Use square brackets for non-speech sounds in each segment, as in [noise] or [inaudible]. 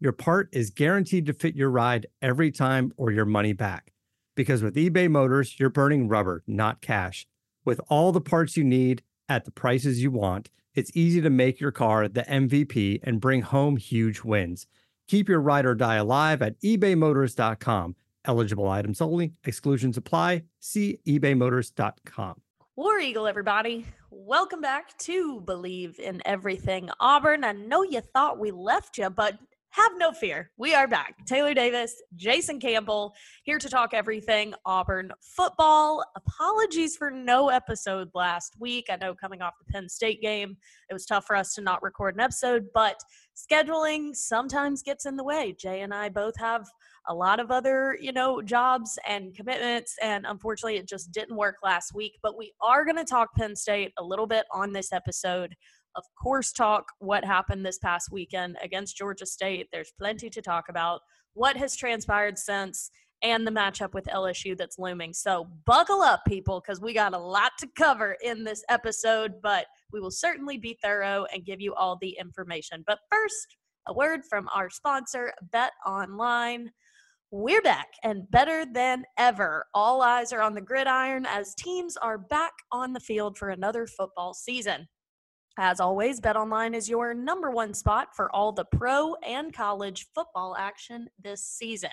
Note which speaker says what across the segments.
Speaker 1: your part is guaranteed to fit your ride every time or your money back. Because with eBay Motors, you're burning rubber, not cash. With all the parts you need at the prices you want, it's easy to make your car the MVP and bring home huge wins. Keep your ride or die alive at ebaymotors.com. Eligible items only, exclusions apply. See ebaymotors.com.
Speaker 2: War Eagle, everybody. Welcome back to Believe in Everything Auburn. I know you thought we left you, but have no fear. We are back. Taylor Davis, Jason Campbell, here to talk everything Auburn football. Apologies for no episode last week. I know coming off the Penn State game, it was tough for us to not record an episode, but scheduling sometimes gets in the way. Jay and I both have a lot of other, you know, jobs and commitments, and unfortunately, it just didn't work last week. But we are going to talk Penn State a little bit on this episode of course, talk what happened this past weekend against Georgia State. There's plenty to talk about. What has transpired since, and the matchup with LSU that's looming. So, buckle up, people, because we got a lot to cover in this episode, but we will certainly be thorough and give you all the information. But first, a word from our sponsor, Bet Online. We're back and better than ever. All eyes are on the gridiron as teams are back on the field for another football season. As always, BetOnline is your number one spot for all the pro and college football action this season.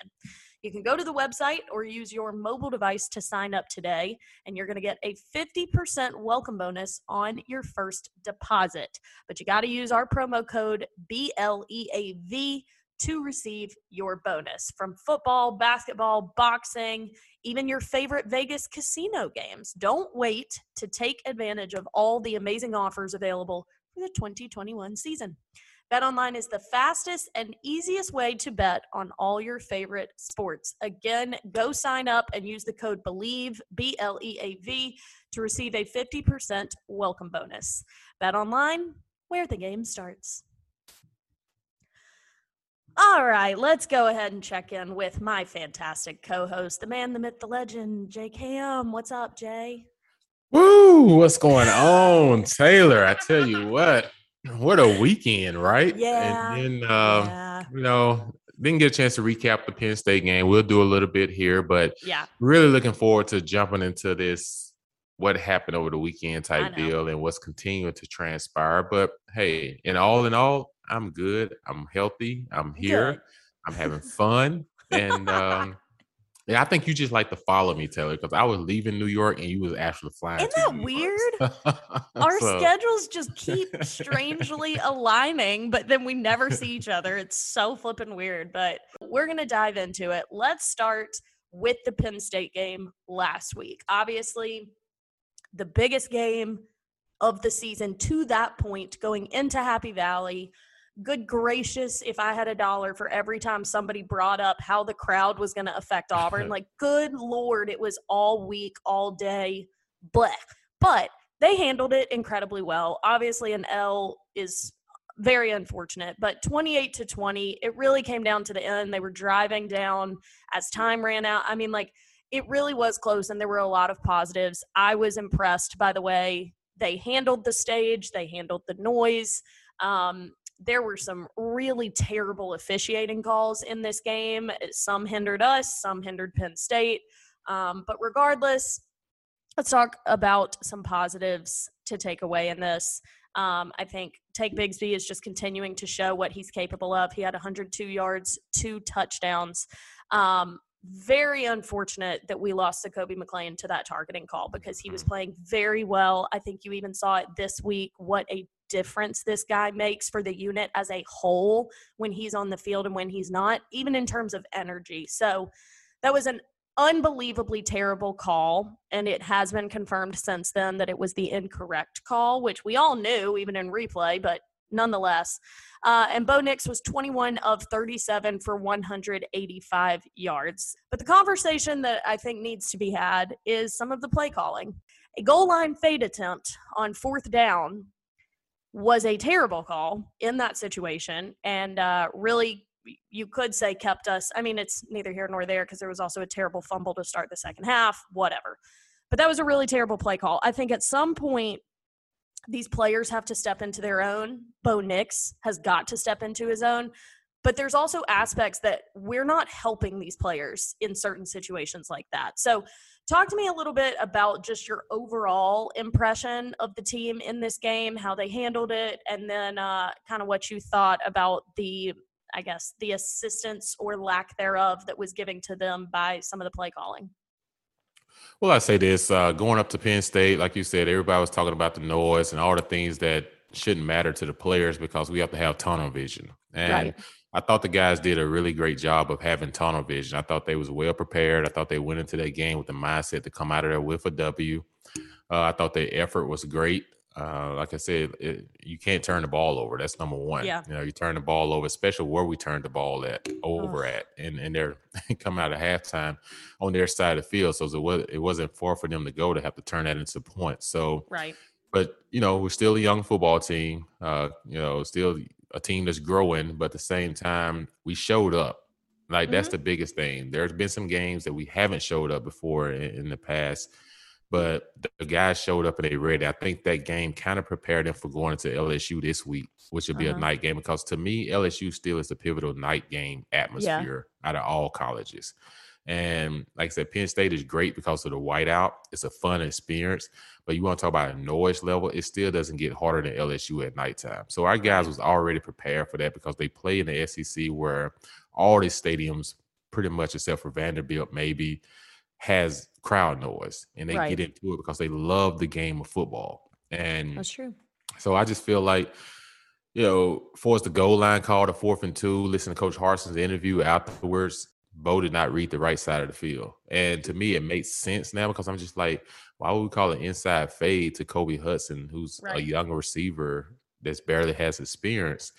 Speaker 2: You can go to the website or use your mobile device to sign up today, and you're going to get a 50% welcome bonus on your first deposit. But you got to use our promo code BLEAV to receive your bonus from football, basketball, boxing, even your favorite Vegas casino games. Don't wait to take advantage of all the amazing offers available for the 2021 season. BetOnline is the fastest and easiest way to bet on all your favorite sports. Again, go sign up and use the code BLEAV, B L E A V, to receive a 50% welcome bonus. BetOnline, where the game starts. All right, let's go ahead and check in with my fantastic co-host, the man, the myth, the legend, Jay Cam. What's up, Jay?
Speaker 3: Woo! What's going on, Taylor? I tell you what, what a weekend, right?
Speaker 2: Yeah.
Speaker 3: And then, um,
Speaker 2: yeah.
Speaker 3: you know, didn't get a chance to recap the Penn State game. We'll do a little bit here, but
Speaker 2: Yeah.
Speaker 3: really looking forward to jumping into this what happened over the weekend type deal and what's continuing to transpire. But hey, in all in all, I'm good. I'm healthy. I'm here.
Speaker 2: Good.
Speaker 3: I'm [laughs] having fun. and um yeah, I think you just like to follow me, Taylor, because I was leaving New York and you was actually flying.
Speaker 2: Isn't
Speaker 3: to
Speaker 2: that weird? [laughs] Our
Speaker 3: So-
Speaker 2: schedules just keep strangely aligning, but then we never see each other. It's so flipping weird, but we're going to dive into it. Let's start with the Penn State game last week. Obviously, the biggest game of the season to that point going into Happy Valley. Good gracious, if I had a dollar for every time somebody brought up how the crowd was going to affect Auburn, [laughs] like, good Lord, it was all week, all day, bleh. But they handled it incredibly well. Obviously, an L is very unfortunate, but 28 to 20, it really came down to the end. They were driving down as time ran out. I mean, like, it really was close, and there were a lot of positives. I was impressed by the way they handled the stage, they handled the noise. Um, there were some really terrible officiating calls in this game. Some hindered us, some hindered Penn State. Um, but regardless, let's talk about some positives to take away in this. Um, I think Tank Bigsby is just continuing to show what he's capable of. He had 102 yards, two touchdowns. Um, very unfortunate that we lost to Kobe McClain to that targeting call because he was
Speaker 3: Mm.
Speaker 2: playing very well. I think you even saw it this week what a difference this guy makes for the unit as a whole when he's on the field and when he's not, even in terms of energy. So that was an unbelievably terrible call. And it has been confirmed since then that it was the incorrect call, which we all knew even in replay, but nonetheless. Uh, and Bo Nix was 21 of 37 for 185 yards. But the conversation that I think needs to be had is some of the play calling. A goal line fade attempt on fourth down was a terrible call in that situation and uh, really you could say kept us i mean it's neither here nor there because there was also a terrible fumble to start the second half whatever. But that was a really terrible play call. I think at some point these players have to step into their own. Bo nix has got to step into his own. But there's also aspects that we're not helping these players in certain situations like that. So talk to me a little bit about just your overall impression of the team in this game how they handled it and then uh, kind of what you thought about the i guess the assistance or lack thereof that was given to them by some of the play calling
Speaker 3: Well, I say this uh, going up to Penn State, like you said, everybody was talking about the noise and all the things that shouldn't matter to the players because we have to have tunnel vision. And
Speaker 2: Right.
Speaker 3: I thought the guys did a really great job of having tunnel vision. I thought they was well prepared. I thought they went into that game with the mindset to come out of there with a W. Uh, I thought their effort was great. Uh, like I said, it, you can't turn the ball over. That's number one.
Speaker 2: Yeah.
Speaker 3: You know, you turn the ball over, especially where we turned the ball at over at, and and they're [laughs] come out of halftime on their side of the field. So it was it wasn't far for them to go to have to turn that into points. So
Speaker 2: right
Speaker 3: but you know we're still a young football team uh you know still a team that's growing but at the same time we showed up. Like that's the biggest thing. There's been some games that we haven't showed up before in, in the past but the, guys showed up and they ready. I think that game kind of prepared them for going into lsu this week which will be
Speaker 2: Uh-huh.
Speaker 3: a night game because to me lsu still is the pivotal night game atmosphere out of all colleges and like I said, Penn State is great because of the whiteout. It's a fun experience. But you want to talk about a noise level, it still doesn't get harder than LSU at nighttime. So our guys was already prepared for that because they play in the SEC where all these stadiums, pretty much except for Vanderbilt, maybe has crowd noise. And they
Speaker 2: Right.
Speaker 3: get into it because they love the game of football. And
Speaker 2: that's true
Speaker 3: so I just feel like, you know, for us the goal line call, the fourth and two, listen to Coach Harsin's interview afterwards, Bo did not read the right side of the field. And to me, it makes sense now because I'm just like, why would we call it inside fade to Kobe Hudson, who's a
Speaker 2: Right.
Speaker 3: young receiver that's barely has experience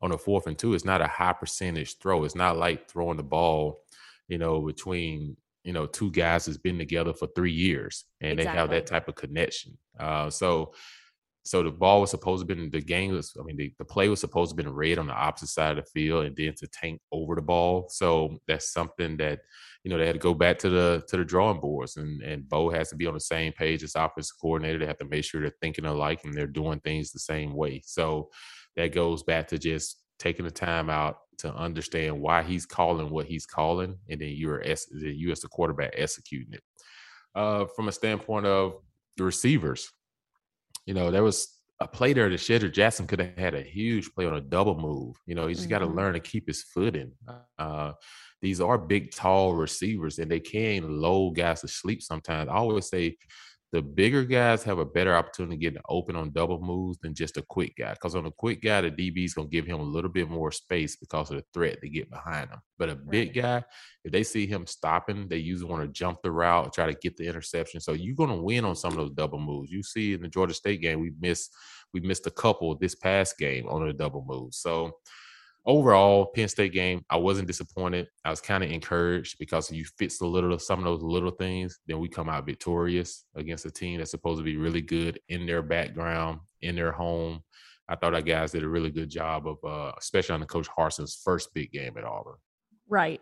Speaker 3: on a fourth and two? It's not a high percentage throw. It's not like throwing the ball, you know, between you know two guys that's been together for three years and they have that type of connection. Uh, so so the ball was supposed to been the game was I mean the, the play was supposed to be been read on the opposite side of the field and then to tank over the ball. So that's something that you know they had to go back to the to the drawing boards and and Bo has to be on the same page as offensive coordinator. They have to make sure they're thinking alike and they're doing things the same way. So that goes back to just taking the time out to understand why he's calling what he's calling, and then you're you as the quarterback executing it. Uh, from a standpoint of the receivers, you know, there was a play there that Shedrick Jackson could have had a huge play on a double move. You know, he just got to learn to keep his footing. Uh, these are big, tall receivers, and they can lull guys to sleep sometimes. I always say the bigger guys have a better opportunity to get open on double moves than just a quick guy. Because on a quick guy, the DB is going to give him a little bit more space because of the threat to get behind him. But a big guy, if they see him stopping, they usually want to jump the route, try to get the interception. So you're going to win on some of those double moves. You see in the Georgia State game, we missed we missed a couple this past game on a double move. So overall, Penn State game, I wasn't disappointed. I was kind of encouraged because if you fix the little some of those little things, then we come out victorious against a team that's supposed to be really good in their background, in their home. I thought our guys did a really good job of, uh, especially on the Coach Harsin's first big game at Auburn.
Speaker 2: Right.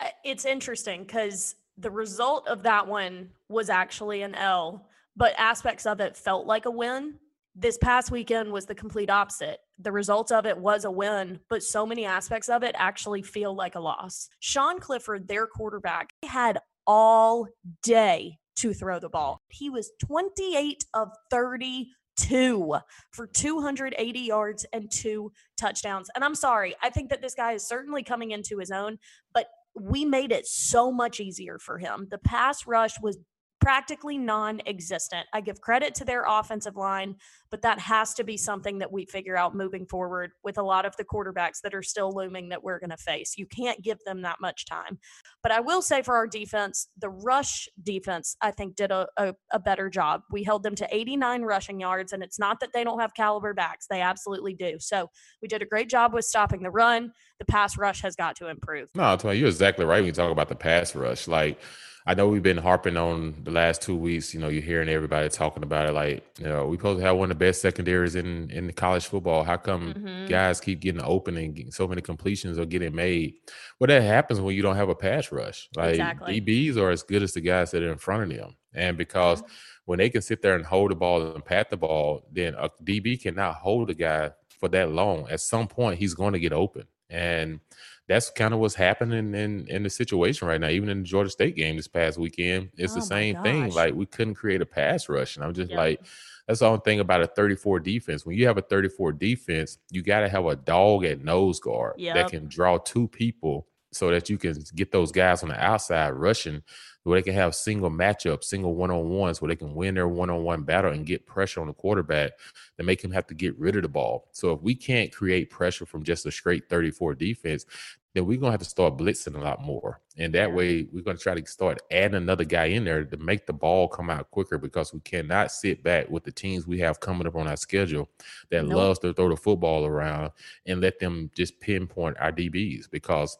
Speaker 2: Uh, It's interesting because the result of that one was actually an L, but aspects of it felt like a win. This past weekend was the complete opposite. The result of it was a win, but so many aspects of it actually feel like a loss. Sean Clifford, their quarterback, had all day to throw the ball. He was 28 of 30 two for 280 yards and two touchdowns. And I'm sorry, I think that this guy is certainly coming into his own, but we made it so much easier for him. The pass rush was practically non existent. I give credit to their offensive line, but that has to be something that we figure out moving forward with a lot of the quarterbacks that are still looming that we're going to face. You can't give them that much time. But I will say for our defense, the rush defense, I think, did a, a, a better job. We held them to 89 rushing yards, and it's not that they don't have caliber backs, they absolutely do. So we did a great job with stopping the run. The pass rush has got to improve.
Speaker 3: No, Tony, you're exactly right when you talk about the pass rush. Like, I know we've been harping on the last two weeks. You know, you're hearing everybody talking about it. Like, you know, we supposed to have one of the best secondaries in in college football. How come mm-hmm. guys keep getting open and so many completions are getting made? Well, that happens when you don't have a pass rush. Like exactly. DBs are as good as the guys that are in front of them, and because mm-hmm. when they can sit there and hold the ball and pat the ball, then a DB cannot hold a guy for that long. At some point, he's going to get open, and that's kind of what's happening in in the situation right now. Even in the Georgia State game this past weekend, it's oh the same thing. Like we couldn't create a pass rush, and I'm just like, that's the only thing about a 34 defense. When you have a 34 defense, you got to have a dog at nose guard yep. that can draw two people so that you can get those guys on the outside rushing where they can have single matchups, single one on ones, where they can win their one on one battle and get pressure on the quarterback that make him have to get rid of the ball. So if we can't create pressure from just a straight 34 defense, then we're gonna have to start blitzing a lot more. And that way we're gonna try to start adding another guy in there to make the ball come out quicker because we cannot sit back with the teams we have coming up on our schedule that nope. loves to throw the football around and let them just pinpoint our DBs because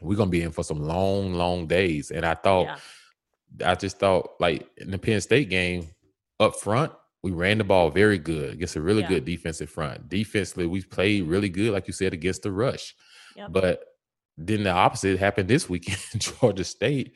Speaker 3: we're gonna be in for some long, long days. And I thought, yeah. I just thought, like in the Penn State game, up front, we ran the ball very good against a really yeah. good defensive front. Defensively, we played really good, like you said, against the rush. Yep. But then the opposite happened this weekend [laughs] in Georgia State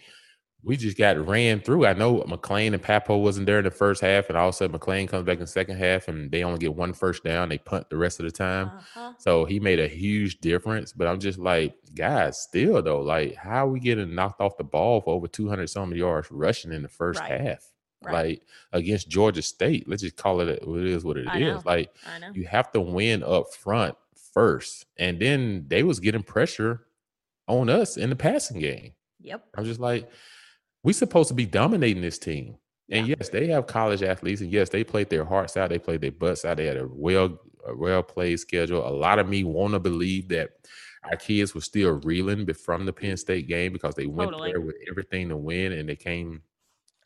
Speaker 3: we just got ran through. I know McClain and Pappoe wasn't there in the first half, and all of a sudden McClain comes back in the second half, and they only get one first down. They punt the rest of the time, uh-huh. so he made a huge difference. But I'm just like, guys, still though, like, how are we getting knocked off the ball for over 200 some yards rushing in the first right. half? Right. Like against Georgia State, let's just call it what it is. What it I is. Know. Like you have to win up front first, and then they was getting pressure on us in the passing game.
Speaker 2: Yep.
Speaker 3: I'm just like we supposed to be dominating this team. And yes, they have college athletes, and yes, they played their hearts out. They played their butts out. They had a well, a well played schedule. A lot of me want to believe that our kids were still reeling from the Penn State game because they went totally. there with everything to win, and they came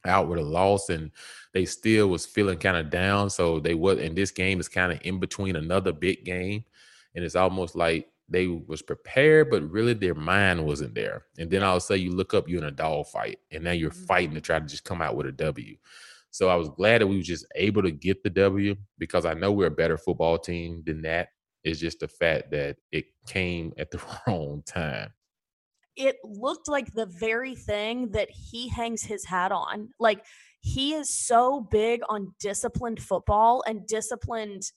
Speaker 3: out with a loss, and they still was feeling kind of down. So they was, and this game is kind of in between another big game, and it's almost like they was prepared, but really their mind wasn't there. And then all of a sudden you look up, you're in a dog fight, and now you're fighting to mm-hmm. try to just come out with a W. So I was glad that we were just able to get the W because I know we're a better football team than that. It's just the fact that it came at the [laughs] wrong time.
Speaker 2: It looked like the very thing that he hangs his hat on. Like he is so big on disciplined football and disciplined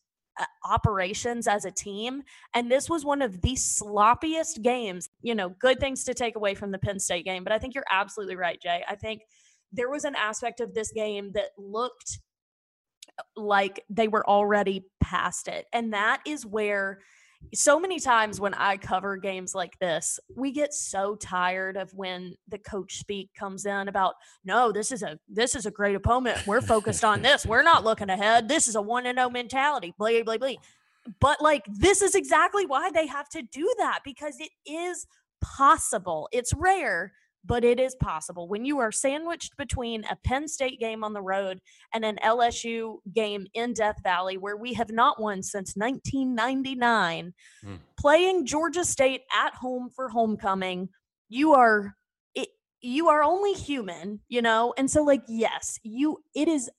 Speaker 2: operations as a team. And this was one of the sloppiest games. You know, good things to take away from the Penn State game. But I think you're absolutely right, Jay. I think there was an aspect of this game that looked uh, like they were already past it. And that is where so many times when I cover games like this, we get so tired of when the coach speak comes in about, no, this is a this is a great opponent. We're focused on this. We're not looking ahead. This is a one and zero mentality. Blah blah blah. But like this is exactly why they have to do that because it is possible. It's rare, but it is possible. When you are sandwiched between a Penn State game on the road and an LSU game in Death Valley, where we have not won since 1999, mm. playing Georgia State at home for homecoming, you are. It, you are only human, you know? And so like yes, you it is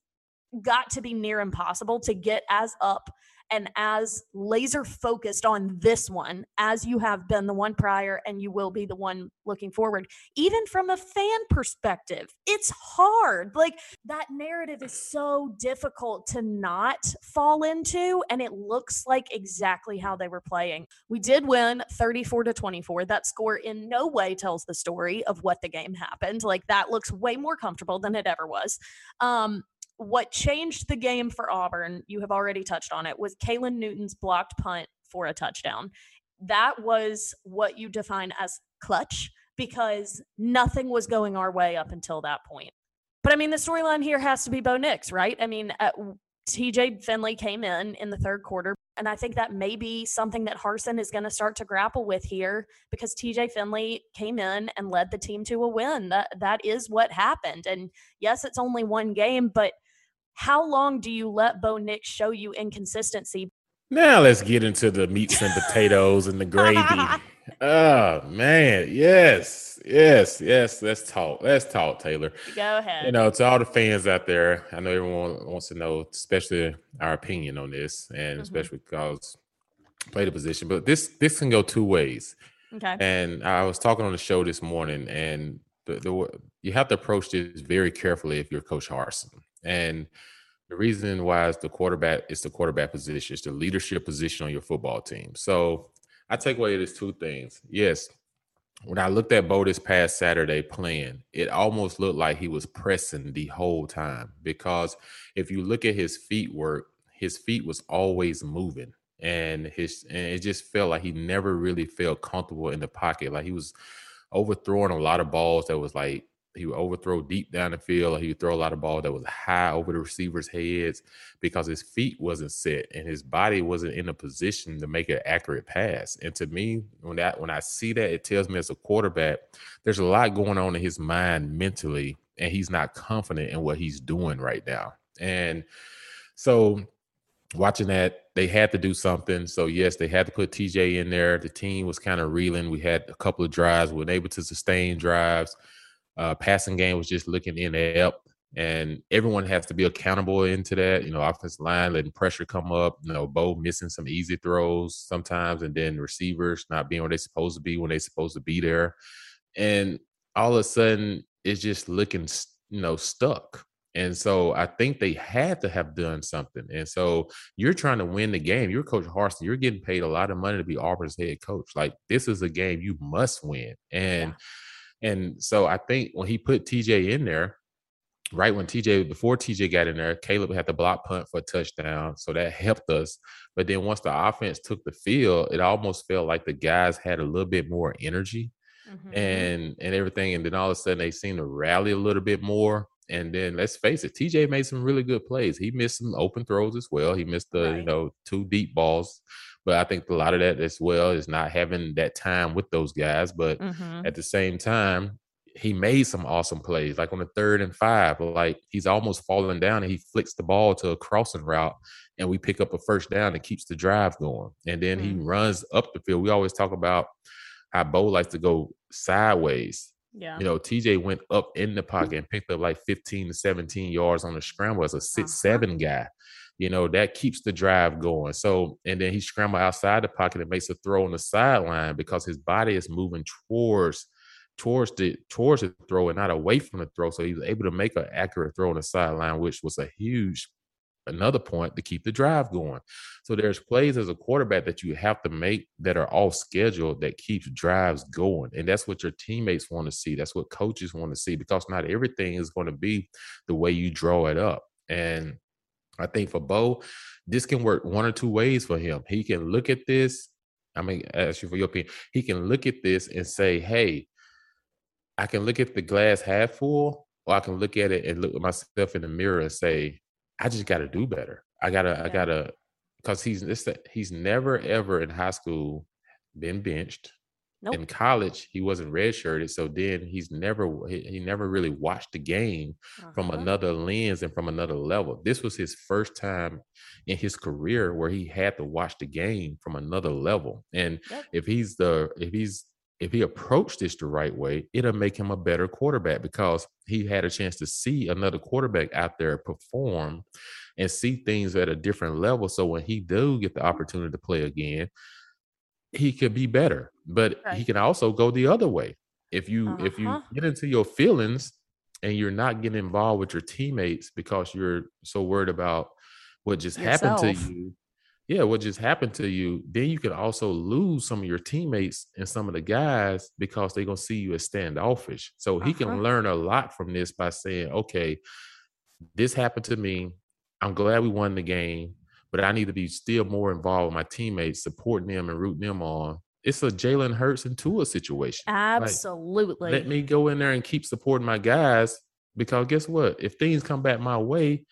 Speaker 2: got to be near impossible to get as up and as laser focused on this one as you have been the one prior and you will be the one looking forward even from a fan perspective it's hard. Like that narrative is so difficult to not fall into and it looks like exactly how they were playing. We did win 34 to 24 that score in no way tells the story of what the game happened. Like that looks way more comfortable than it ever was. Um what changed the game for Auburn, you have already touched on it, was Caylin Newton's blocked punt for a touchdown. That was what you define as clutch because nothing was going our way up until that point. But I mean, the storyline here has to be Bo Nix, right? I mean, TJ Finley came in in the third quarter, and I think that may be something that Harsin is going to start to grapple with here because TJ Finley came in and led the team to a win. That that is what happened. And yes, it's only one game, but how long do you let Bo Nix show you inconsistency?
Speaker 3: Now let's get into the meats and potatoes and the gravy. [laughs] oh man, yes, yes, yes. Let's talk. Let's talk, Taylor.
Speaker 2: Go ahead.
Speaker 3: You know, to all the fans out there, I know everyone wants to know, especially our opinion on this, and mm-hmm. especially because play the position. But this this can go two ways.
Speaker 2: Okay.
Speaker 3: And I was talking on the show this morning, and the, the you have to approach this very carefully if you're Coach Harsin. And the reason why is the quarterback is the quarterback position, it's the leadership position on your football team. So I take away this two things. Yes, when I looked at Bo this past Saturday playing, it almost looked like he was pressing the whole time because if you look at his feet work, his feet was always moving and his and it just felt like he never really felt comfortable in the pocket. Like he was overthrowing a lot of balls that was like he would overthrow deep down the field. He would throw a lot of ball that was high over the receivers' heads because his feet wasn't set and his body wasn't in a position to make an accurate pass. And to me, when that when I see that, it tells me as a quarterback, there's a lot going on in his mind mentally, and he's not confident in what he's doing right now. And so watching that, they had to do something. So yes, they had to put TJ in there. The team was kind of reeling. We had a couple of drives, we were able to sustain drives uh, passing game was just looking in and up and everyone has to be accountable into that. You know, offensive line letting pressure come up. You know, Bo missing some easy throws sometimes, and then receivers not being where they're supposed to be when they're supposed to be there, and all of a sudden it's just looking, you know, stuck. And so I think they had to have done something. And so you're trying to win the game. You're Coach Harsin. You're getting paid a lot of money to be Auburn's head coach. Like this is a game you must win. And yeah and so I think when he put TJ in there, right when TJ before TJ got in there, Caleb had the block punt for a touchdown, so that helped us. But then once the offense took the field, it almost felt like the guys had a little bit more energy mm-hmm. and and everything, and then all of a sudden they seemed to rally a little bit more. And then let's face it, TJ made some really good plays. He missed some open throws as well. He missed the right. you know two deep balls but I think a lot of that as well is not having that time with those guys. But mm-hmm. at the same time, he made some awesome plays, like on the third and five. Like he's almost falling down and he flicks the ball to a crossing route, and we pick up a first down and keeps the drive going. And then mm-hmm. he runs up the field. We always talk about how Bo likes to go sideways.
Speaker 2: Yeah.
Speaker 3: You know, TJ went up in the pocket and picked up like 15 to 17 yards on the scramble as a 6 uh-huh. 7 guy you know, that keeps the drive going. So, and then he scrambles outside the pocket and makes a throw on the sideline because his body is moving towards towards the towards the throw and not away from the throw. So he was able to make an accurate throw on the sideline, which was a huge another point to keep the drive going. So there's plays as a quarterback that you have to make that are off schedule that keeps drives going. And that's what your teammates want to see. That's what coaches want to see because not everything is going to be the way you draw it up. And I think for Bo, this can work one or two ways for him. He can look at this. I mean, ask you for your opinion. He can look at this and say, "Hey, I can look at the glass half full, or I can look at it and look at myself in the mirror and say, I just got to do better. I gotta, yeah. I gotta, because he's this he's never ever in high school been benched. Nope. In college, he wasn't redshirted, so then he's never he, he never really watched the game uh-huh. from another lens and from another level. This was his first time in his career where he had to watch the game from another level. And yep. if he's the if he's if he approached this the right way, it'll make him a better quarterback because he had a chance to see another quarterback out there perform and see things at a different level. So when he do get the opportunity to play again, he could be better, but right. he can also go the other way. If you uh-huh. if you uh-huh. get into your feelings and you're not getting involved with your teammates because you're so worried about what just Yourself. happened to you, yeah, what just happened to you, then you can also lose some of your teammates and some of the guys because they're gonna see you as standoffish. So he uh-huh. can learn a lot from this by saying, okay, this happened to me. I'm glad we won the game, but I need to be still more involved with my teammates, supporting them and rooting them on. It's a Jalen Hurts and Tua situation.
Speaker 2: Absolutely.
Speaker 3: Like, let me go in there and keep supporting my guys because guess what? If things come back my way,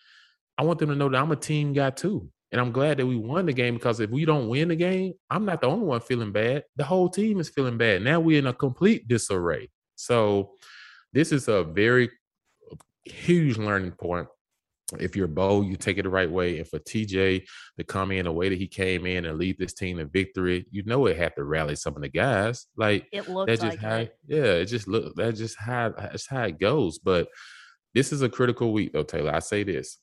Speaker 3: I want them to know that I'm a team guy too. And I'm glad that we won the game because if we don't win the game, I'm not the only one feeling bad. The whole team is feeling bad. Now we're in a complete disarray. So this is a very huge learning point. If you're Bo, you take it the right way. And for TJ to come in the way that he came in and lead this team to victory, you know it had to rally some of the guys. Like
Speaker 2: it looks that just like
Speaker 3: how, it. yeah, it just look that just how that's how it goes. But this is a critical week though, Taylor. I say this.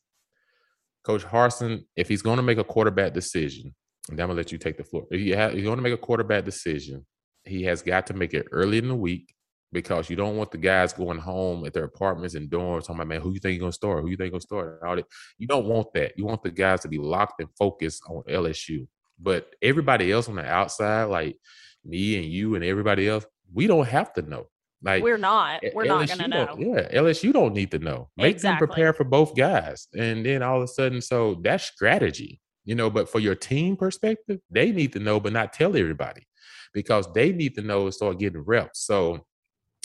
Speaker 3: Coach Harsin, if he's going to make a quarterback decision, and I'm gonna let you take the floor. If you have, he's going to make a quarterback decision, he has got to make it early in the week because you don't want the guys going home at their apartments and dorms talking about, man, who you think you're gonna start? Who you think you're gonna start? All that. You don't want that. You want the guys to be locked and focused on LSU. But everybody else on the outside, like me and you and everybody else, we don't have to know. Like
Speaker 2: we're not. We're LSU not gonna know.
Speaker 3: Yeah, LSU don't need to know. Make exactly. them prepare for both guys. And then all of a sudden, so that's strategy, you know. But for your team perspective, they need to know, but not tell everybody because they need to know and start getting reps. So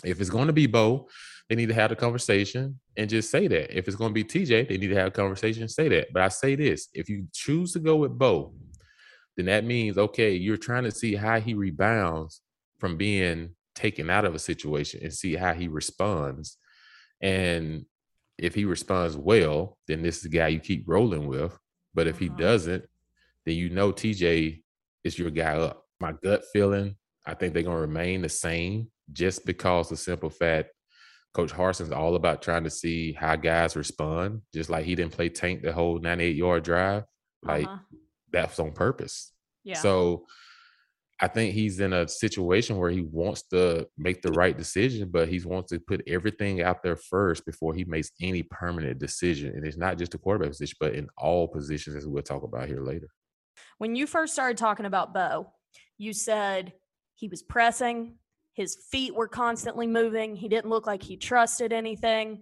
Speaker 3: if it's going to be Bo, they need to have a conversation and just say that. If it's going to be TJ, they need to have a conversation and say that. But I say this if you choose to go with Bo, then that means, okay, you're trying to see how he rebounds from being taken out of a situation and see how he responds. And if he responds well, then this is the guy you keep rolling with. But if he uh-huh. doesn't, then you know TJ is your guy up. My gut feeling, I think they're going to remain the same just because the simple fact Coach Harsin's all about trying to see how guys respond. Just like he didn't play tank the whole 98 yard drive, like uh-huh. that's on purpose. Yeah. So I think he's in a situation where he wants to make the right decision, but he wants to put everything out there first before he makes any permanent decision. And it's not just a quarterback position, but in all positions, as we'll talk about here later.
Speaker 2: When you first started talking about Bo, you said he was pressing, his feet were constantly moving. He didn't look like he trusted anything.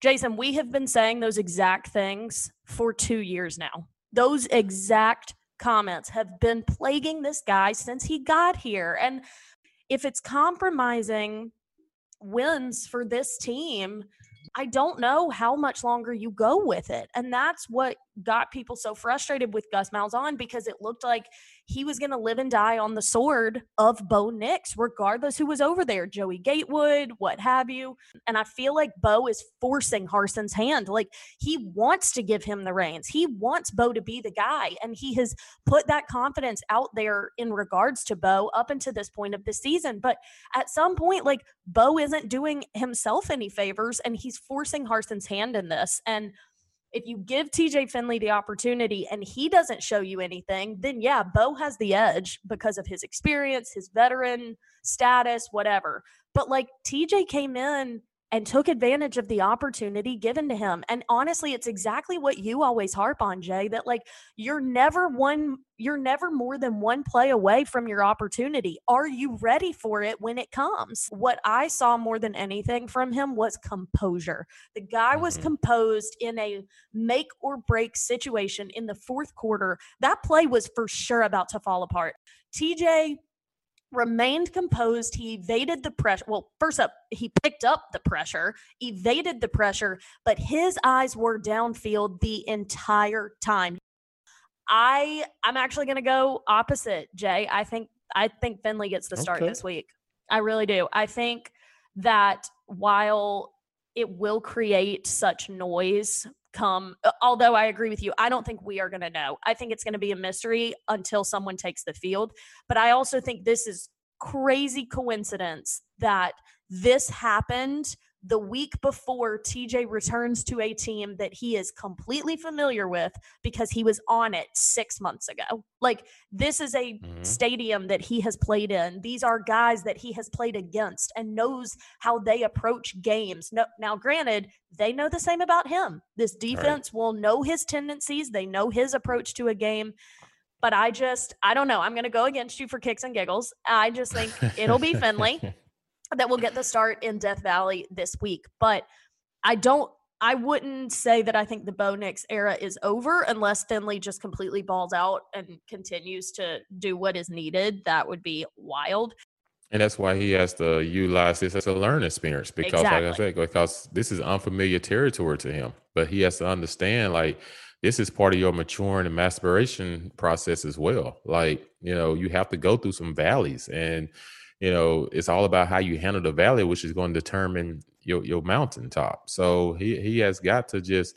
Speaker 2: Jason, we have been saying those exact things for two years now. Those exact comments have been plaguing this guy since he got here. And if it's compromising wins for this team, I don't know how much longer you go with it. And that's what got people so frustrated with Gus Malzahn because it looked like he was going to live and die on the sword of Bo Nix, regardless who was over there, Joey Gatewood, what have you. And I feel like Bo is forcing Harsin's hand. Like he wants to give him the reins. He wants Bo to be the guy. And he has put that confidence out there in regards to Bo up until this point of the season. But at some point, like Bo isn't doing himself any favors and he's forcing Harsin's hand in this. And if you give TJ Finley the opportunity and he doesn't show you anything, then yeah, Bo has the edge because of his experience, his veteran status, whatever. But like TJ came in and took advantage of the opportunity given to him. And honestly, it's exactly what you always harp on, Jay, that like you're never one you're never more than one play away from your opportunity. Are you ready for it when it comes? What I saw more than anything from him was composure. The guy was mm-hmm. composed in a make or break situation in the fourth quarter. That play was for sure about to fall apart. TJ remained composed. He evaded the pressure. Well, first up, he picked up the pressure, evaded the pressure, but his eyes were downfield the entire time. I I'm actually going to go opposite, Jay. I think I think Finley gets the start okay. this week. I really do. I think that while it will create such noise come although I agree with you, I don't think we are going to know. I think it's going to be a mystery until someone takes the field, but I also think this is crazy coincidence that this happened the week before TJ returns to a team that he is completely familiar with because he was on it six months ago. Like, this is a mm-hmm. stadium that he has played in. These are guys that he has played against and knows how they approach games. No, now, granted, they know the same about him. This defense right. will know his tendencies, they know his approach to a game. But I just, I don't know. I'm going to go against you for kicks and giggles. I just think it'll be [laughs] Finley. That will get the start in Death Valley this week. But I don't I wouldn't say that I think the Bo Nix era is over unless Finley just completely balls out and continues to do what is needed. That would be wild.
Speaker 3: And that's why he has to utilize this as a learning experience because, exactly. like I said, because this is unfamiliar territory to him. But he has to understand, like, this is part of your maturing and maturation process as well. Like, you know, you have to go through some valleys and, you know, it's all about how you handle the valley, which is going to determine your, your mountaintop. So he, he has got to just,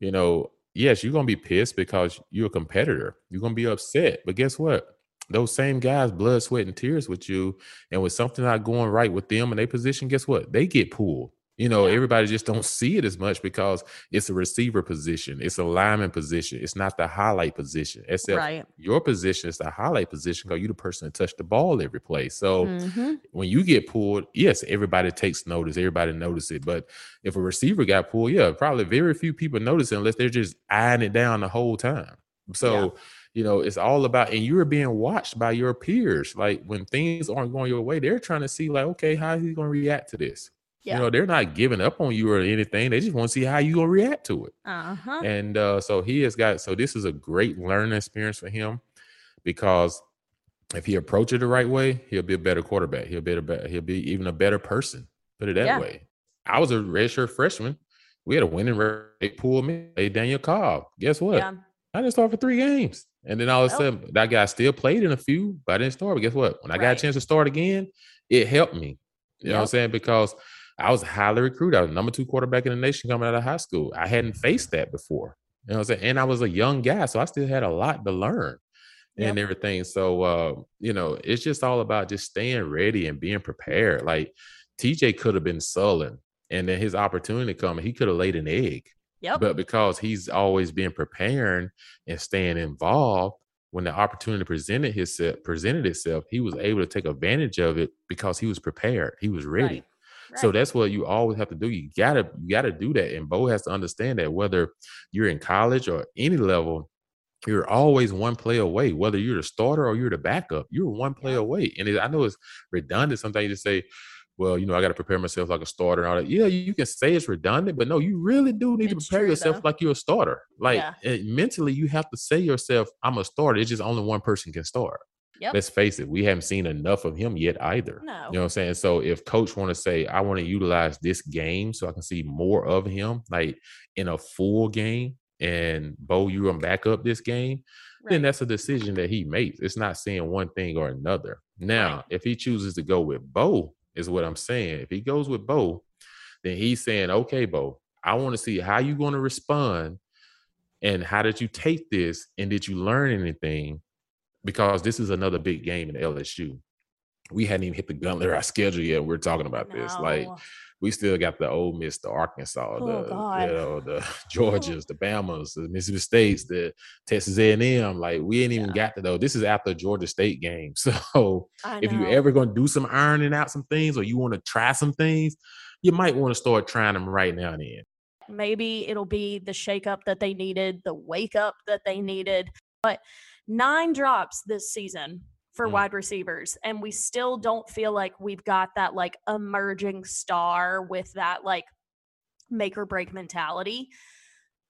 Speaker 3: you know, yes, you're going to be pissed because you're a competitor. You're going to be upset. But guess what? Those same guys, blood, sweat, and tears with you, and with something not going right with them and their position, guess what? They get pulled. You know, yeah. everybody just don't see it as much because it's a receiver position, it's a lineman position, it's not the highlight position. Except right. your position is the highlight position because you're the person that touch the ball every play. So mm-hmm. when you get pulled, yes, everybody takes notice, everybody notice it. But if a receiver got pulled, yeah, probably very few people notice it unless they're just eyeing it down the whole time. So yeah. you know, it's all about, and you're being watched by your peers. Like when things aren't going your way, they're trying to see, like, okay, how is he going to react to this? Yeah. You know, they're not giving up on you or anything. They just want to see how you gonna react to it. Uh-huh. And uh, so he has got so this is a great learning experience for him because if he approach it the right way, he'll be a better quarterback. He'll be a better, he'll be even a better person. Put it that yeah. way. I was a redshirt freshman. We had a winning record. They pulled me. They Daniel Cobb. Guess what? Yeah. I didn't start for three games. And then all of a sudden, that guy still played in a few, but I didn't start. But guess what? When I right. got a chance to start again, it helped me. You yep. know what I'm saying? Because I was highly recruited. I was number two quarterback in the nation coming out of high school. I hadn't faced that before. You know what I'm saying? And I was a young guy, so I still had a lot to learn and yep. everything. So uh, you know, it's just all about just staying ready and being prepared. Like TJ could have been sullen, and then his opportunity come, he could have laid an egg. Yep. But because he's always been preparing and staying involved, when the opportunity presented his presented itself, he was able to take advantage of it because he was prepared. He was ready. Right. So that's what you always have to do. You gotta you gotta do that. And Bo has to understand that whether you're in college or any level, you're always one play away. Whether you're the starter or you're the backup, you're one play yeah. away. And it, I know it's redundant sometimes to say, well, you know, I got to prepare myself like a starter and all that. Yeah, you can say it's redundant, but no, you really do need it's to prepare yourself though. like you're a starter. Like yeah. mentally, you have to say yourself, I'm a starter. It's just only one person can start. Yep. Let's face it, we haven't seen enough of him yet either. No. You know what I'm saying? So if coach want to say, I want to utilize this game so I can see more of him, like in a full game, and Bo, you're gonna back up this game, right. then that's a decision that he makes. It's not saying one thing or another. Now, right. if he chooses to go with Bo, is what I'm saying. If he goes with Bo, then he's saying, okay, Bo, I want to see how you're going to respond and how did you take this and did you learn anything because this is another big game in LSU. We hadn't even hit the gauntlet [laughs] our schedule yet. We're talking about no. this. Like we still got the Ole Miss, the Arkansas, oh, the God. you know, the [laughs] [laughs] Georgias, the Bamas, the Mississippi States, the Texas A&M. Like we ain't even yeah. got to though. This is after Georgia State game. So if you're ever gonna do some ironing out some things or you want to try some things, you might want to start trying them right now and then.
Speaker 2: Maybe it'll be the shakeup that they needed, the wake up that they needed. But nine drops this season for mm. wide receivers and we still don't feel like we've got that like emerging star with that like make or break mentality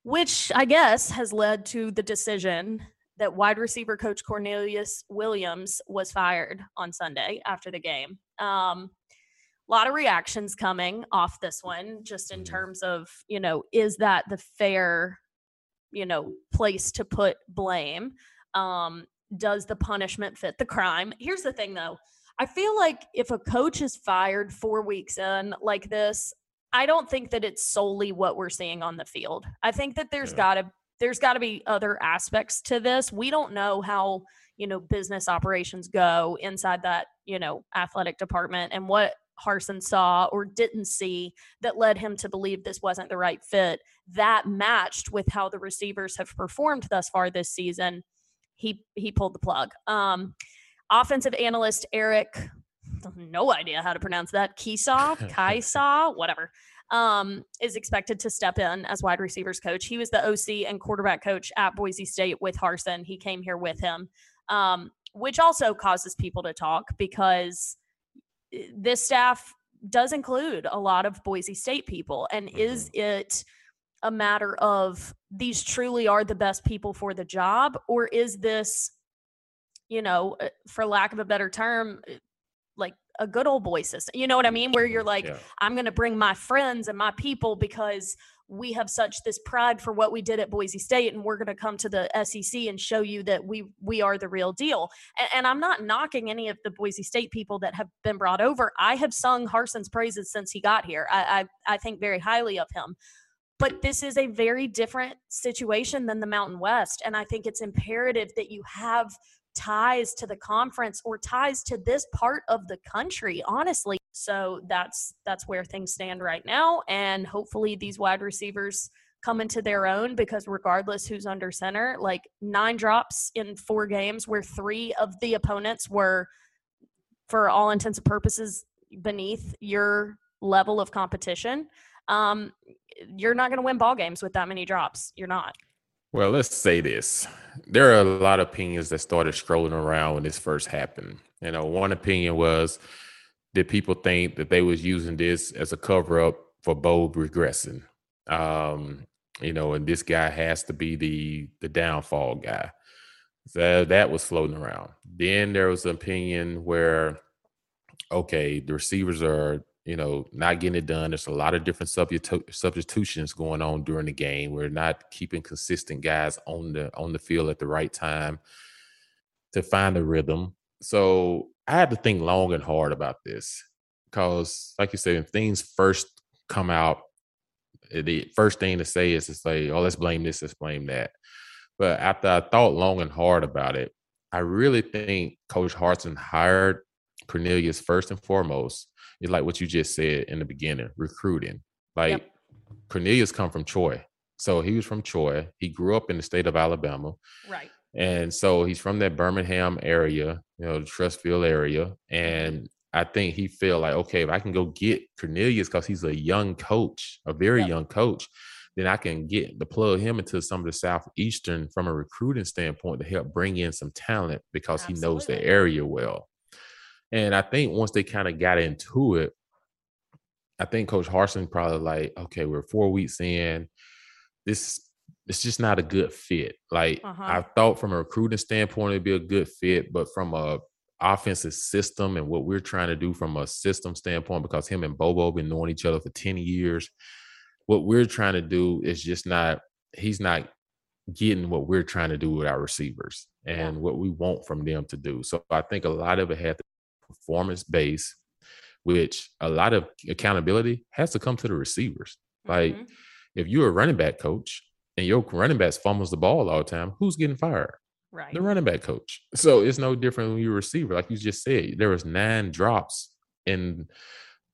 Speaker 2: which i guess has led to the decision that wide receiver coach cornelius williams was fired on sunday after the game um, a lot of reactions coming off this one just in mm-hmm. terms of you know is that the fair you know place to put blame um, does the punishment fit the crime? Here's the thing though. I feel like if a coach is fired four weeks in like this, I don't think that it's solely what we're seeing on the field. I think that there's yeah. gotta there's gotta be other aspects to this. We don't know how, you know, business operations go inside that, you know, athletic department and what Harsin saw or didn't see that led him to believe this wasn't the right fit. That matched with how the receivers have performed thus far this season he he pulled the plug. Um, offensive analyst Eric, no idea how to pronounce that. Kiesau, Kaisaw, [laughs] whatever, um, is expected to step in as wide receivers coach. He was the OC and quarterback coach at Boise State with Harsin. He came here with him, um, which also causes people to talk because eh, this staff does include a lot of Boise State people. And is mm-hmm. it a matter of these truly are the best people for the job, or is this, you know, uh, for lack of a better term, uh, like a good old boy system? You know what I mean? Where you're like,
Speaker 3: Yeah.
Speaker 2: I'm going to bring my friends and my people because we have such this pride for what we did at Boise State, and we're going to come to the SEC and show you that we we are the real deal. And, and I'm not knocking any of the Boise State people that have been brought over. I have sung Harsin's praises since he got here. I I, I think very highly of him. But this is a very different situation than the Mountain West, and I think it's imperative that you have ties to the conference or ties to this part of the country honestly. So that's that's where things stand right now and hopefully these wide receivers come into their own because regardless who's under center like nine drops in four games where three of the opponents were for all intents and purposes beneath your level of competition um, you're not going to win ball games with that many drops you're not
Speaker 3: Well, let's say this. There are a lot of opinions that started scrolling around when this first happened. You know, one opinion was did people think that they was using this as a cover up for Bo regressing? Um, you know, and this guy has to be the the downfall guy. So that was floating around. Then there was an opinion where okay, the receivers are you know, not getting it done. There's a lot of different substitu- substitutions going on during the game. We're not keeping consistent guys on the on the field at the right time to find the rhythm. So I had to think long and hard about this because, like you said, when things first come out, eh, the first thing to say is to say, "Oh, let's blame this, let's blame that." But after I thought long and hard about it, I really think Coach Harsin hired Cornelius first and foremost is like what you just said in the beginning, recruiting. Like
Speaker 2: Yep.
Speaker 3: Cornelius come from Troy. So he was from Troy. He grew up in the state of Alabama.
Speaker 2: right
Speaker 3: And so he's from that Birmingham area, you know, the Trussville area. And mm-hmm. I think he felt like, okay, if I can go get Cornelius because he's a young coach, a very
Speaker 2: Yep.
Speaker 3: young coach, then I can get to plug him into some of the southeastern from a recruiting standpoint to help bring in some talent because he knows the area well. And I think once they kind of got into it, I think Coach Harsin probably like, okay, we're four weeks in. This it's just not a good fit. Like
Speaker 2: Uh-huh.
Speaker 3: I thought from a recruiting standpoint, it'd be a good fit, but from a offensive system and what we're trying to do from a system standpoint, because him and Bobo been knowing each other for 10 years, what we're trying to do is just not, he's not getting what we're trying to do with our receivers and what we want from them to do. So I think a lot of it had to performance based, which a lot of accountability has to come to the receivers. Like
Speaker 2: Mhm.
Speaker 3: if you're a running back coach and your running backs fumbles the ball all the time, who's getting fired?
Speaker 2: right
Speaker 3: The running back coach. So it's no different when you're a receiver. Like you just said, there was nine drops in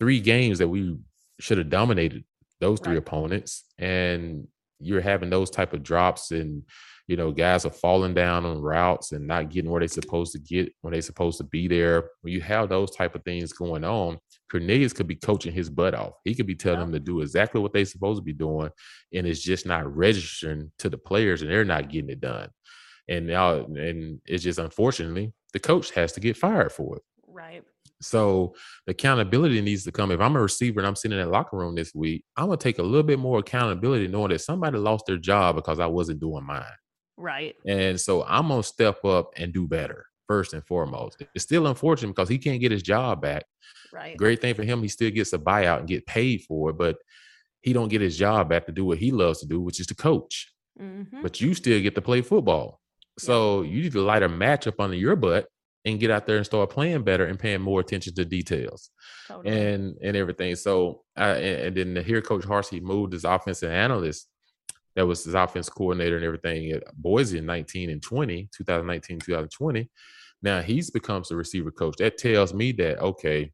Speaker 3: three games that we should have dominated those three
Speaker 2: Right.
Speaker 3: opponents. And you're having those type of drops and you know, guys are falling down on routes and not getting where they're supposed to get when they're supposed to be there. When you have those type of things going on, Cornelius could be coaching his butt off. He could be telling
Speaker 2: Yeah.
Speaker 3: them to do exactly what they're supposed to be doing, and it's just not registering to the players, and they're not getting it done. And now, and it's just unfortunately the coach has to get fired for it.
Speaker 2: right
Speaker 3: So the accountability needs to come. If I'm a receiver and I'm sitting in that locker room this week, I'm gonna take a little bit more accountability, knowing that somebody lost their job because I wasn't doing mine.
Speaker 2: right
Speaker 3: And so I'm gonna step up and do better first and foremost. It's still unfortunate because he can't get his job back.
Speaker 2: right
Speaker 3: Great thing for him, he still gets a buyout and get paid for it, but he don't get his job back to do what he loves to do, which is to coach.
Speaker 2: Mhm.
Speaker 3: But you still get to play football. So you need to light a match up under your butt and get out there and start playing better and paying more attention to details
Speaker 2: totally.
Speaker 3: and and everything. So and, and then to hear Coach Harsin moved his offensive analyst, that was his offense coordinator and everything at Boise in 19 and 20, 2019, 2020. Now he's becomes the receiver coach. That tells me that okay,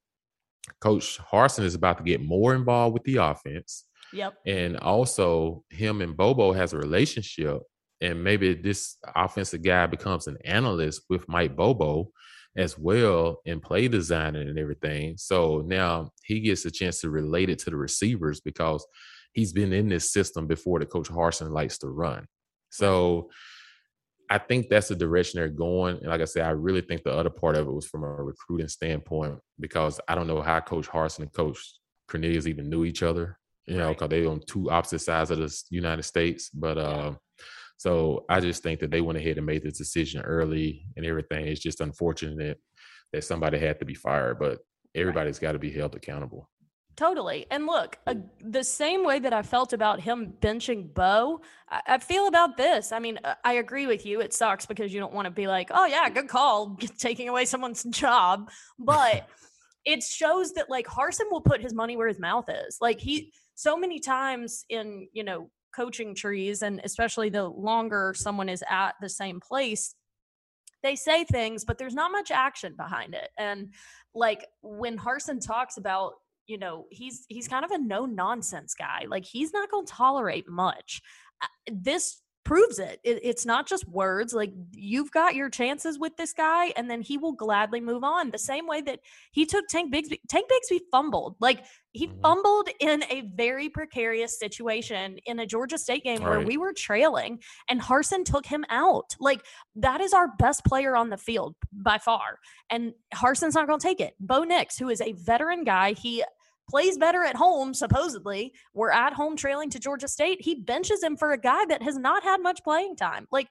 Speaker 3: Coach Harsin is about to get more involved with the offense.
Speaker 2: yep
Speaker 3: And also him and Bobo has a relationship. And maybe this offensive guy becomes an analyst with Mike Bobo as well in play designing and everything. So now he gets a chance to relate it to the receivers because he's been in this system before that Coach Harsin likes to run. So I think that's the direction they're going. And like I said, I really think the other part of it was from a recruiting standpoint because I don't know how Coach Harsin and Coach Cornelius even knew each other. you know, because they're on two opposite sides of the United States. But uh, so I just think that they went ahead and made this decision early and everything. It's just unfortunate that somebody had to be fired, but everybody's got to be held accountable.
Speaker 2: Totally. And look, uh, the same way that I felt about him benching Bo, I, I, feel about this. I mean, uh, I agree with you. It sucks because you don't want to be like, oh, yeah, good call, [laughs] taking away someone's job. But [laughs] it shows that like Harsin will put his money where his mouth is. Like he, so many times in, you know, coaching trees, and especially the longer someone is at the same place, they say things, but there's not much action behind it. And like when Harsin talks about you know he's he's kind of a no nonsense guy like he's not going to tolerate much uh, this proves it. it. It's not just words. Like you've got your chances with this guy, and then he will gladly move on. The same way that he took Tank Bigsby. Tank Bigsby fumbled. Like he mm-hmm. fumbled in a very precarious situation in a Georgia State game All where we were trailing, and Harsin took him out. Like that is our best player on the field by far, and Harsin's not going to take it. Bo Nix, who is a veteran guy, he plays better at home, supposedly. We're at home trailing to Georgia State. He benches him for a guy that has not had much playing time. Like,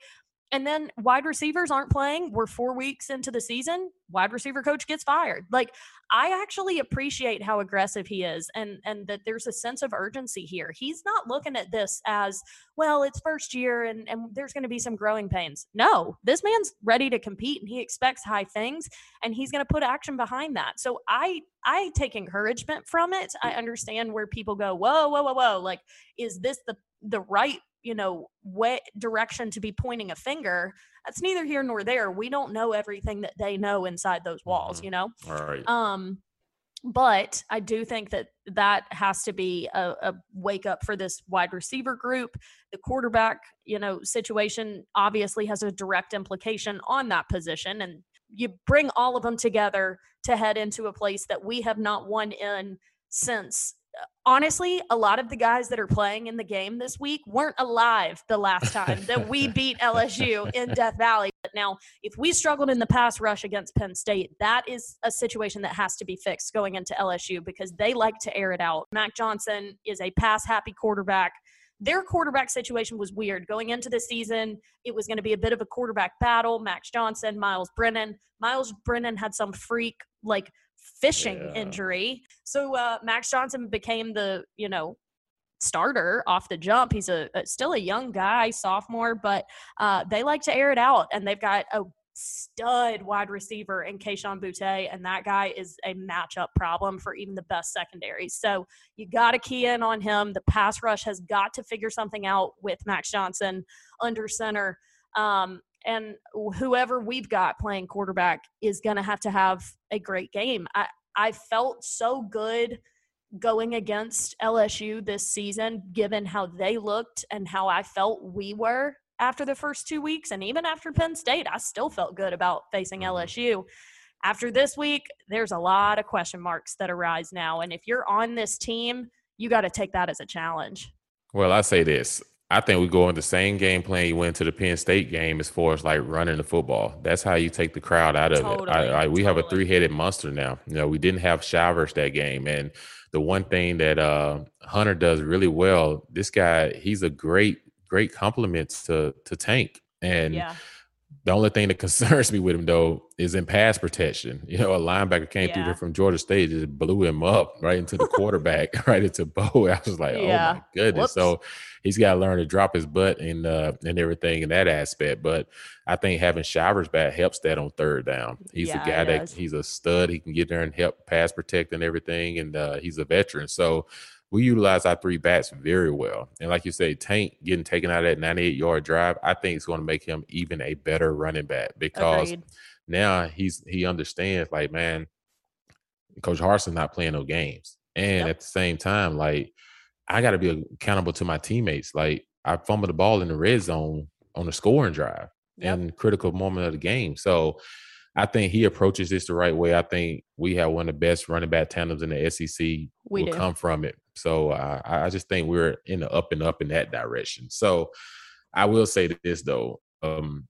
Speaker 2: and then wide receivers aren't playing. We're four weeks into the season. Wide receiver coach gets fired. Like, I actually appreciate how aggressive he is and and that there's a sense of urgency here. He's not looking at this as, well, it's first year and, and there's going to be some growing pains. No, this man's ready to compete and he expects high things and he's going to put action behind that. So I I take encouragement from it. I understand where people go, whoa, whoa, whoa, whoa. Like, is this the the right you know what direction to be pointing a finger that's neither here nor there we don't know everything that they know inside those walls mm-hmm. you know
Speaker 3: all right
Speaker 2: um but I do think that that has to be a, a, wake up for this wide receiver group. The quarterback, you know, situation obviously has a direct implication on that position, and you bring all of them together to head into a place that we have not won in since honestly, a lot of the guys that are playing in the game this week weren't alive the last time that we [laughs] beat LSU in Death Valley. But now, if we struggled in the pass rush against Penn State, that is a situation that has to be fixed going into LSU because they like to air it out. Max Johnson is a pass happy quarterback. Their quarterback situation was weird. Going into the season, it was going to be a bit of a quarterback battle. Max Johnson, Myles Brennan. Myles Brennan had some freak, like, fishing yeah. injury. So uh, Max Johnson became the, you know, starter off the jump. He's a, a still a young guy, sophomore, but uh, they like to air it out, and they've got a stud wide receiver in Kayshon Boutte, and that guy is a matchup problem for even the best secondaries. So you got to key in on him. The pass rush has got to figure something out with Max Johnson under center. Um, and whoever we've got playing quarterback is going to have to have a great game. I, I felt so good going against LSU this season, given how they looked and how I felt we were after the first two weeks. And even after Penn State, I still felt good about facing mm-hmm. LSU. After this week, there's a lot of question marks that arise now. And if you're on this team, you got to take that as a challenge.
Speaker 3: Well, I say this I think we go in the same game plan you went to the Penn State game as far as like running the football. That's how you take the crowd out of totally, it. I, I, we totally. have a three headed monster now. You know, we didn't have Shivers that game, and the one thing that uh, Hunter does really well, this guy, he's a great, great complement to to Tank, and. Yeah the only thing that [laughs] concerns me with him though is in pass protection. You know, a linebacker came yeah. through there from Georgia State, just blew him up right into the quarterback, [laughs] right into Bo. [laughs] I was like, yeah. oh my goodness. Whoops. So he's got to learn to drop his butt and uh and everything in that aspect. But I think having Shivers back helps that on third down. He's yeah, a guy that he's a stud. He can get there and help pass protect and everything, and uh, he's a veteran. So we utilize our three backs very well. And like you say, Tank getting taken out of that 98 yard drive, I think it's going to make him even a better running back because Agreed. now he's he understands like, man, Coach Harsin not playing no games. And yep. at the same time, like I got to be accountable to my teammates. Like I fumbled the ball in the red zone on the scoring drive yep. in critical moment of the game. So I think he approaches this the right way. I think we have one of the best running back tandems in the SEC. We will do. come from it. So uh, I just think we're in the up and up in that direction. So I will say this though, um,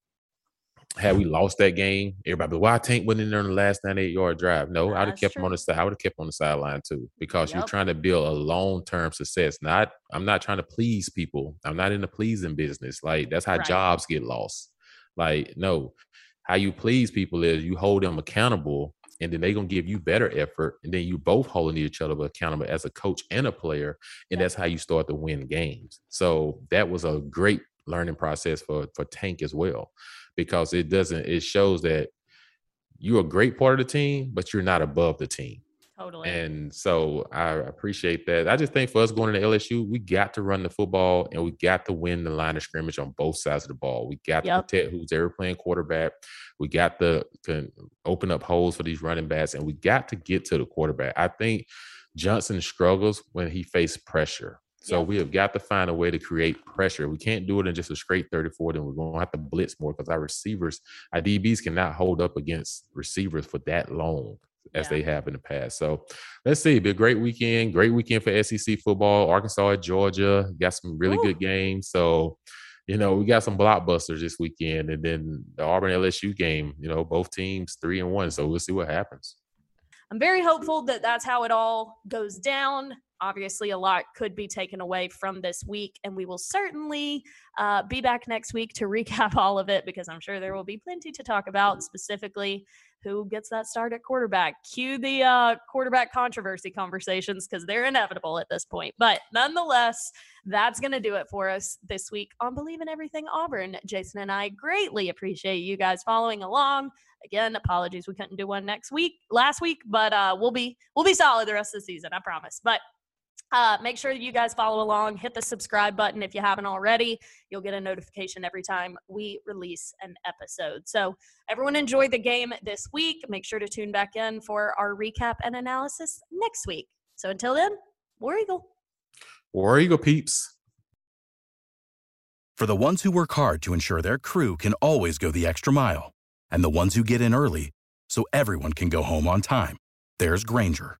Speaker 3: had we lost that game, everybody, why Tank went in there on the last 98 yard drive? No, I'd have kept true. him on the side. I would have kept him on the sideline too, because yep. you're trying to build a long term success. Not, I'm not trying to please people. I'm not in the pleasing business. Like that's how right. jobs get lost. Like, no, how you please people is you hold them accountable and then they're gonna give you better effort, and then you both holding each other accountable as a coach and a player, and that's how you start to win games. So that was a great learning process for for Tank as well, because it doesn't it shows that you're a great part of the team, but you're not above the team.
Speaker 2: Totally.
Speaker 3: And so I appreciate that. I just think for us going into LSU, we got to run the football and we got to win the line of scrimmage on both sides of the ball. We got yep. to protect who's ever playing quarterback. We got to, to open up holes for these running backs and we got to get to the quarterback. I think Johnson struggles when he faced pressure. So yep. we have got to find a way to create pressure. We can't do it in just a straight 34, then we're going to have to blitz more because our receivers, our DBs cannot hold up against receivers for that long as yeah. they have in the past. So let's see. Be a great weekend. Great weekend for SEC football. Arkansas at Georgia. Got some really Ooh. good games. So, you know, we got some blockbusters this weekend. And then the Auburn LSU game, you know, both teams three and one. So we'll see what happens.
Speaker 2: I'm very hopeful that that's how it all goes down. Obviously, a lot could be taken away from this week, and we will certainly uh, be back next week to [laughs] recap all of it because I'm sure there will be plenty to talk about, specifically who gets that start at quarterback. Cue the uh, quarterback controversy conversations because they're inevitable at this point. But nonetheless, that's going to do it for us this week on BLEAV in Everything Auburn. Jason and I greatly appreciate you guys following along. Again, apologies we couldn't do one next week, last week, but uh, we'll be we'll be solid the rest of the season, I promise. But uh, make sure that you guys follow along. Hit the subscribe button if you haven't already. You'll get a notification every time we release an episode. So, everyone enjoy the game this week. Make sure to tune back in for our recap and analysis next week. So, until then, War Eagle.
Speaker 3: War Eagle peeps.
Speaker 4: For the ones who work hard to ensure their crew can always go the extra mile, and the ones who get in early so everyone can go home on time, there's Grainger